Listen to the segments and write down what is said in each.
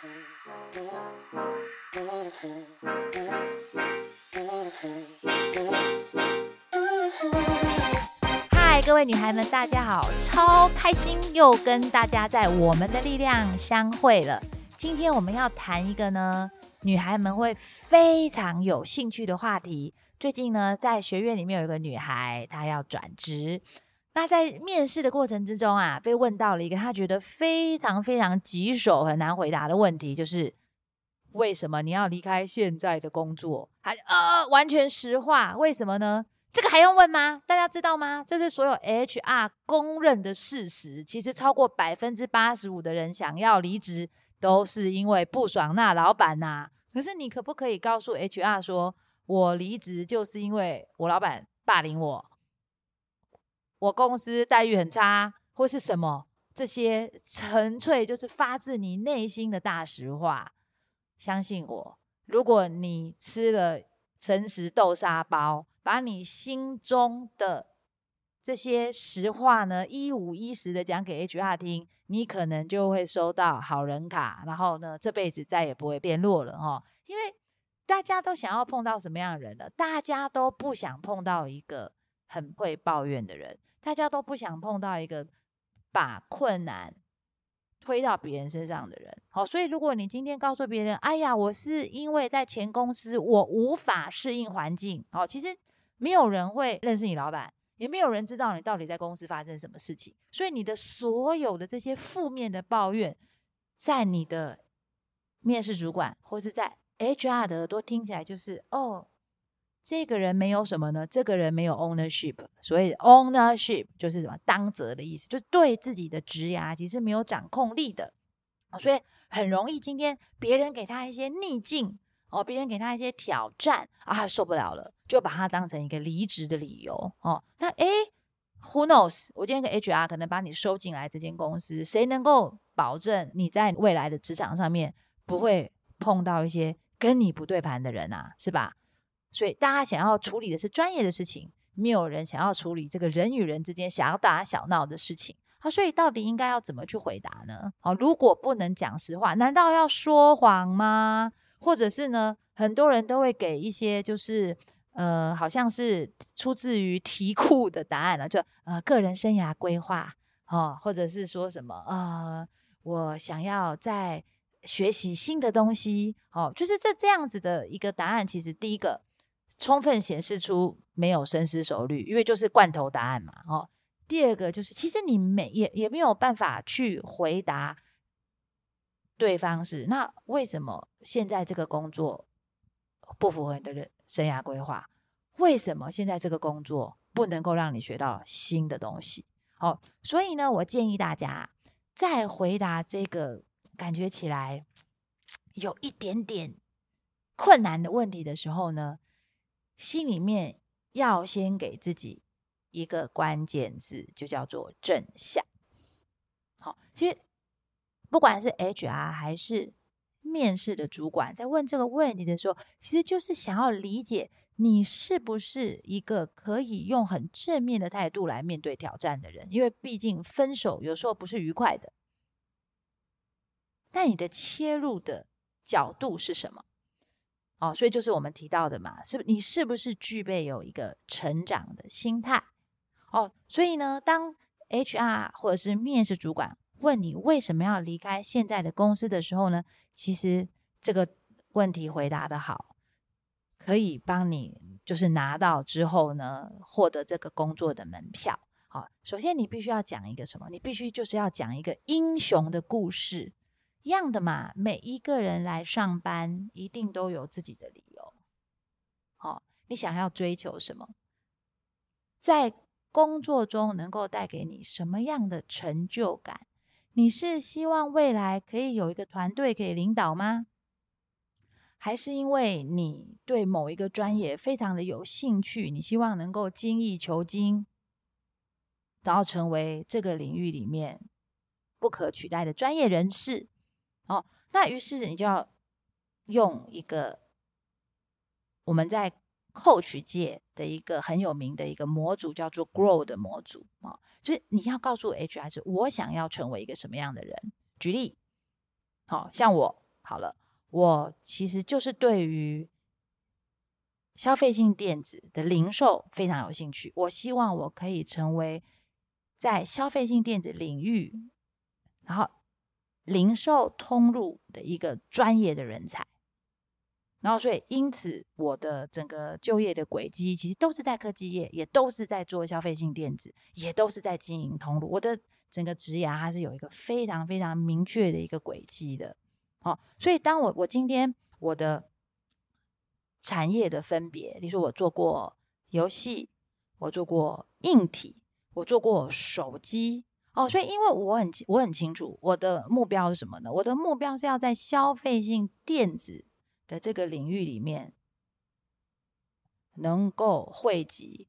嗨，各位女孩们，大家好，超开心又跟大家在我们的力量相会了。今天我们要谈一个呢，女孩们会非常有兴趣的话题。最近呢，在学院里面有一个女孩，她要转职。那在面试的过程之中啊，被问到了一个他觉得非常非常棘手、很难回答的问题，就是为什么你要离开现在的工作？还呃，完全实话，为什么呢？这个还用问吗？大家知道吗？这是所有 HR 公认的事实。其实超过百分之八十五的人想要离职，都是因为不爽那老板呐、可是你可不可以告诉 HR 说，我离职就是因为我老板霸凌我？我公司待遇很差，或是什么？这些纯粹就是发自你内心的大实话。相信我，如果你吃了诚实豆沙包，把你心中的这些实话呢，一五一十的讲给 HR 听，你可能就会收到好人卡，然后呢，这辈子再也不会联络了哈。因为大家都想要碰到什么样的人呢？大家都不想碰到一个很会抱怨的人。大家都不想碰到一个把困难推到别人身上的人，好，所以如果你今天告诉别人，哎呀，我是因为在前公司我无法适应环境，好，其实没有人会认识你老板，也没有人知道你到底在公司发生什么事情，所以你的所有的这些负面的抱怨，在你的面试主管或是在 HR 的耳朵听起来就是哦。这个人没有什么呢？这个人没有 ownership，所以 ownership 就是什么当责的意思，就是对自己的职涯其实没有掌控力的，所以很容易今天别人给他一些逆境哦，别人给他一些挑战啊，受不了了，就把他当成一个离职的理由哦。那诶，who knows？我今天跟 HR 可能把你收进来这间公司，谁能够保证你在未来的职场上面不会碰到一些跟你不对盘的人啊？是吧？所以大家想要处理的是专业的事情，没有人想要处理这个人与人之间想要打小闹的事情。好，所以到底应该要怎么去回答呢？好，如果不能讲实话，难道要说谎吗？或者是呢？很多人都会给一些就是呃，好像是出自于题库的答案了，就呃个人生涯规划哦，或者是说什么呃，我想要在学习新的东西哦，就是这这样子的一个答案。其实第一个。充分显示出没有深思熟虑，因为就是罐头答案嘛。哦，第二个就是，其实你没也也没有办法去回答对方是那为什么现在这个工作不符合你的人生涯规划？为什么现在这个工作不能够让你学到新的东西？哦，所以呢，我建议大家在回答这个感觉起来有一点点困难的问题的时候呢，心里面要先给自己一个关键字，就叫做正向。好，其实不管是 HR 还是面试的主管，在问这个问题的时候，其实就是想要理解你是不是一个可以用很正面的态度来面对挑战的人。因为毕竟分手有时候不是愉快的，但你的切入的角度是什么？哦，所以就是我们提到的嘛，是你是不是具备有一个成长的心态？哦，所以呢，当 HR 或者是面试主管问你为什么要离开现在的公司的时候呢，其实这个问题回答得好，可以帮你就是拿到之后呢，获得这个工作的门票。好，首先你必须要讲一个什么？你必须就是要讲一个英雄的故事。一样的嘛，每一个人来上班一定都有自己的理由。哦，你想要追求什么？在工作中能够带给你什么样的成就感？你是希望未来可以有一个团队可以领导吗？还是因为你对某一个专业非常的有兴趣，你希望能够精益求精，然后成为这个领域里面不可取代的专业人士？哦，那于是你就要用一个我们在 coach 界的一个很有名的一个模组，叫做 Grow 的模组啊、哦，就是你要告诉 HR，我想要成为一个什么样的人。举例，好、哦、像我，好了，我其实就是对于消费性电子的零售非常有兴趣。我希望我可以成为在消费性电子领域，然后零售通路的一个专业的人才。然后，所以因此，我的整个就业的轨迹其实都是在科技业，也都是在做消费性电子，也都是在经营通路。我的整个职涯它是有一个非常非常明确的一个轨迹的。好、哦，所以当我我今天我的产业的分别，你说我做过游戏，我做过硬体，我做过手机。哦，所以因为我很我很清楚我的目标是什么呢？我的目标是要在消费性电子。的这个领域里面，能够汇集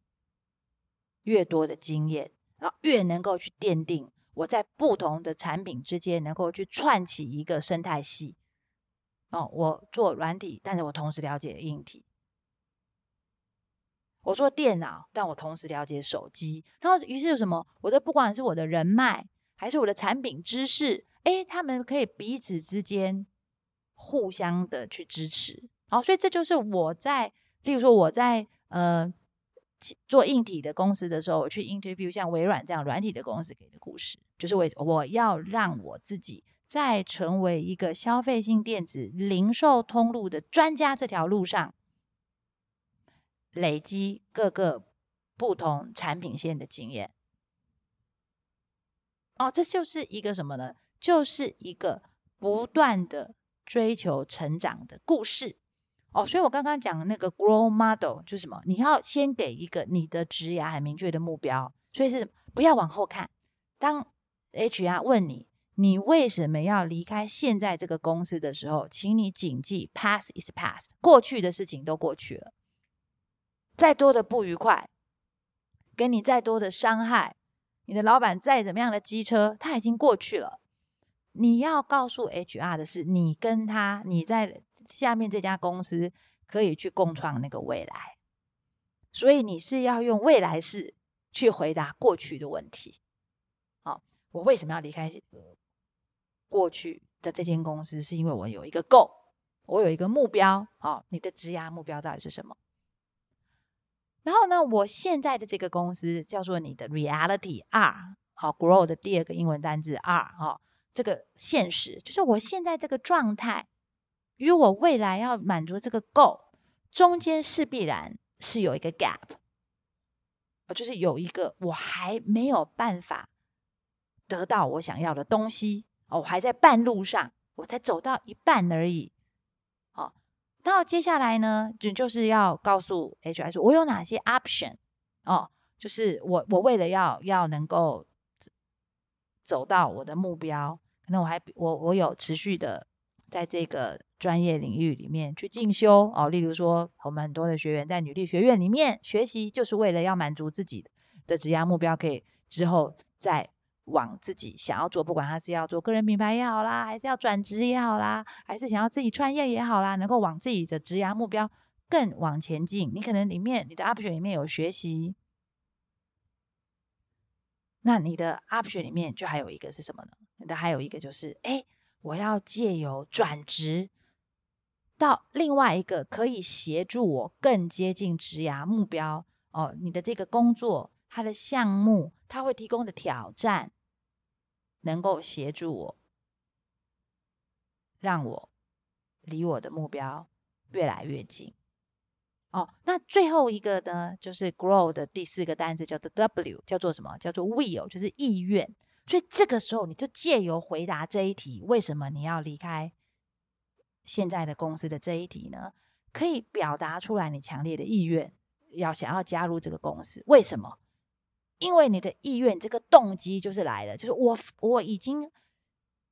越多的经验，然后越能够去奠定我在不同的产品之间能够去串起一个生态系。哦，我做软体，但是我同时了解硬体；我做电脑，但我同时了解手机。然后，于是有什么？我的不管是我的人脉，还是我的产品知识，诶，他们可以彼此之间。互相的去支持，好，所以这就是我在，例如说我在呃做硬体的公司的时候，我去 interview 像微软这样软体的公司给的故事，就是我我要让我自己在成为一个消费性电子零售通路的专家这条路上，累积各个不同产品线的经验。哦，这就是一个什么呢？就是一个不断的。追求成长的故事哦，所以我刚刚讲的那个 grow model 就是什么？你要先给一个你的职涯很明确的目标，所以是不要往后看。当 HR 问你你为什么要离开现在这个公司的时候，请你谨记 past is past，过去的事情都过去了。再多的不愉快，给你再多的伤害，你的老板再怎么样的机车，他已经过去了。你要告诉 HR 的是，你跟他，你在下面这家公司可以去共创那个未来，所以你是要用未来式去回答过去的问题。好，我为什么要离开过去的这间公司？是因为我有一个 GO，我有一个目标。好，你的职涯目标到底是什么？然后呢，我现在的这个公司叫做你的 Reality R，好，Grow 的第二个英文单字 R，哈。这个现实就是我现在这个状态，与我未来要满足这个 Go 中间是必然是有一个 gap，就是有一个我还没有办法得到我想要的东西哦，我还在半路上，我才走到一半而已。那接下来呢，就就是要告诉 HR 说，我有哪些 option 哦，就是我我为了要要能够。走到我的目标，可能我还我我有持续的在这个专业领域里面去进修哦。例如说，我们很多的学员在女力学院里面学习，就是为了要满足自己的职业目标，可以之后再往自己想要做，不管他是要做个人品牌也好啦，还是要转职也好啦，还是想要自己创业也好啦，能够往自己的职涯目标更往前进。你可能里面你的 option 里面有学习。那你的 option 里面就还有一个是什么呢？你的还有一个就是，哎，我要借由转职到另外一个可以协助我更接近职涯目标哦。你的这个工作，它的项目，它会提供的挑战，能够协助我，让我离我的目标越来越近。哦，那最后一个呢，就是 grow 的第四个单词叫做 W，叫做什么？叫做 will，就是意愿。所以这个时候，你就借由回答这一题，为什么你要离开现在的公司的这一题呢？可以表达出来你强烈的意愿，要想要加入这个公司。为什么？因为你的意愿，这个动机就是来了，就是我我已经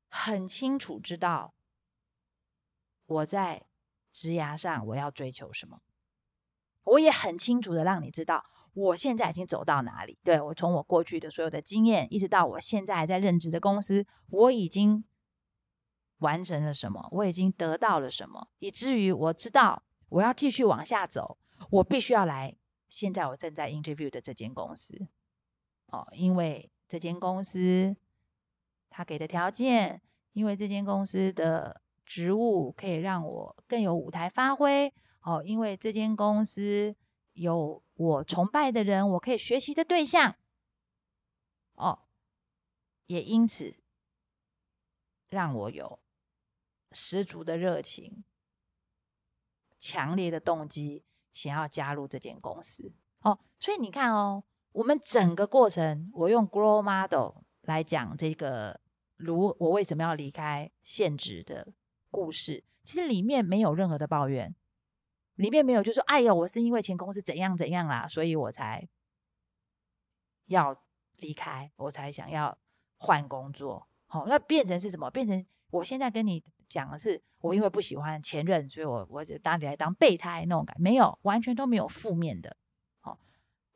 很清楚知道我在职涯上我要追求什么。我也很清楚的让你知道，我现在已经走到哪里。对，我从我过去的所有的经验，一直到我现在还在任职的公司，我已经完成了什么，我已经得到了什么，以至于我知道我要继续往下走，我必须要来现在我正在 interview 的这间公司。哦，因为这间公司他给的条件，因为这间公司的职务可以让我更有舞台发挥哦，因为这间公司有我崇拜的人，我可以学习的对象哦，也因此让我有十足的热情、强烈的动机，想要加入这间公司哦。所以你看哦，我们整个过程，我用 Grow Model 来讲这个，如我为什么要离开现职的故事，其实里面没有任何的抱怨，里面没有就说，哎呀，我是因为前公司怎样怎样啦，所以我才要离开，我才想要换工作。好，那变成是什么？变成我现在跟你讲的是，我因为不喜欢前任，所以我我就当你来当备胎那种感，没有，完全都没有负面的，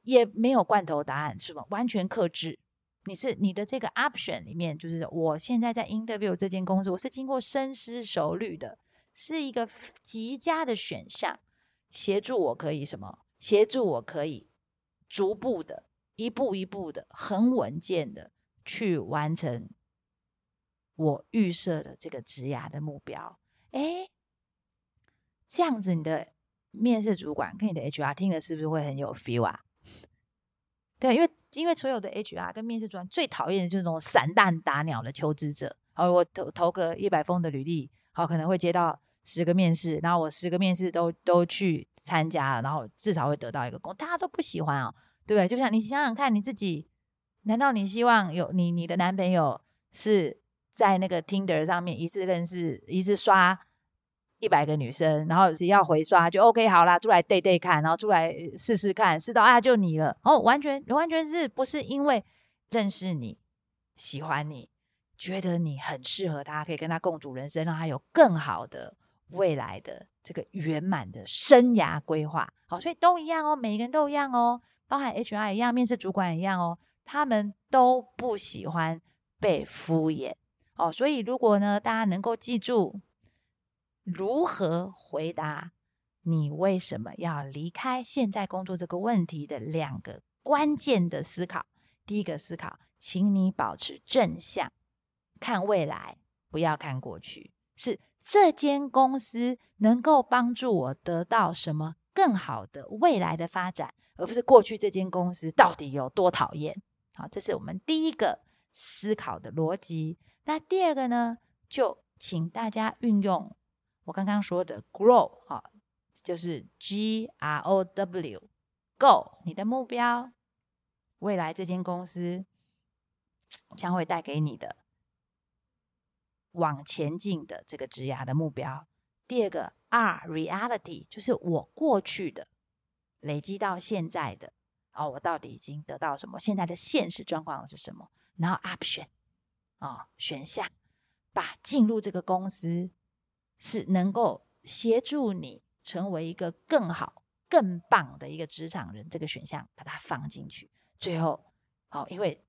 也没有罐头答案，是吧？完全克制。你是你的这个 option 里面，就是我现在在 interview 这间公司，我是经过深思熟虑的，是一个极佳的选项，协助我可以什么？协助我可以逐步的、一步一步的、很稳健的去完成我预设的这个职涯的目标。哎，这样子，你的面试主管跟你的 HR 听了是不是会很有 feel 啊？对，因为。因为所有的 HR 跟面试官最讨厌的就是那种散弹打鸟的求职者。好，我投投个一百封的履历，好，可能会接到十个面试，然后我十个面试都都去参加了，然后至少会得到一个工，大家都不喜欢哦，对不对？就像你想想看，你自己，难道你希望有你你的男朋友是在那个 Tinder 上面一次认识，一次刷？一百个女生，然后只要回刷就 OK 好啦，出来对对看，然后出来试试看，试到啊就你了，哦，完全完全是不是因为认识你、喜欢你、觉得你很适合他，可以跟他共主人生，让他有更好的未来的这个圆满的生涯规划，好，所以都一样哦，每个人都一样哦，包含 HR 一样，面试主管一样哦，他们都不喜欢被敷衍，哦，所以如果呢，大家能够记住。如何回答你为什么要离开现在工作这个问题的两个关键的思考？第一个思考，请你保持正向，看未来，不要看过去。是这间公司能够帮助我得到什么更好的未来的发展，而不是过去这间公司到底有多讨厌。好，这是我们第一个思考的逻辑。那第二个呢？就请大家运用。我刚刚说的 grow 啊，就是 G R O W，Go，你的目标，未来这间公司将会带给你的往前进的这个职涯的目标。第二个 R Reality，就是我过去的累积到现在的哦，我到底已经得到什么？现在的现实状况是什么？然后 Option 啊，选项，把进入这个公司。是能够协助你成为一个更好、更棒的一个职场人，这个选项把它放进去。最后，哦，因为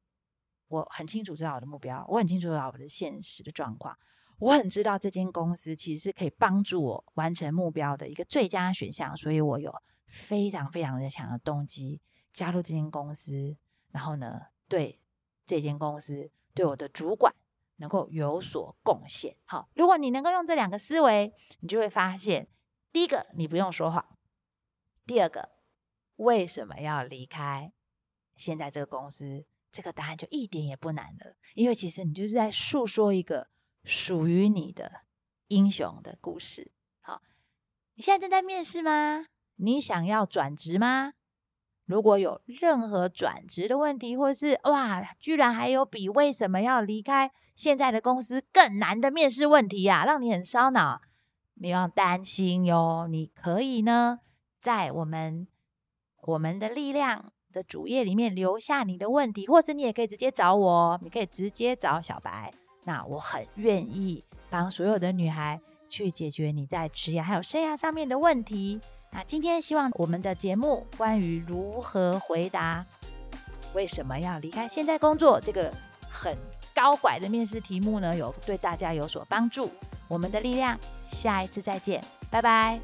我很清楚知道我的目标，我很清楚知道我的现实的状况，我很知道这间公司其实是可以帮助我完成目标的一个最佳选项，所以我有非常非常的强的动机加入这间公司。然后呢，对这间公司，对我的主管。能够有所贡献。好，如果你能够用这两个思维，你就会发现，第一个你不用说谎，第二个为什么要离开现在这个公司？这个答案就一点也不难了，因为其实你就是在诉说一个属于你的英雄的故事。好，你现在正在面试吗？你想要转职吗？如果有任何转职的问题，或是哇，居然还有比为什么要离开现在的公司更难的面试问题呀，让你很烧脑，不要担心哟。你可以呢，在我们我们的力量的主页里面留下你的问题，或者你也可以直接找我，你可以直接找小白。那我很愿意帮所有的女孩去解决你在职业还有生涯上面的问题。那今天希望我们的节目关于如何回答为什么要离开现在工作这个很高拐的面试题目呢，有对大家有所帮助。我们的力量，下一次再见，拜拜。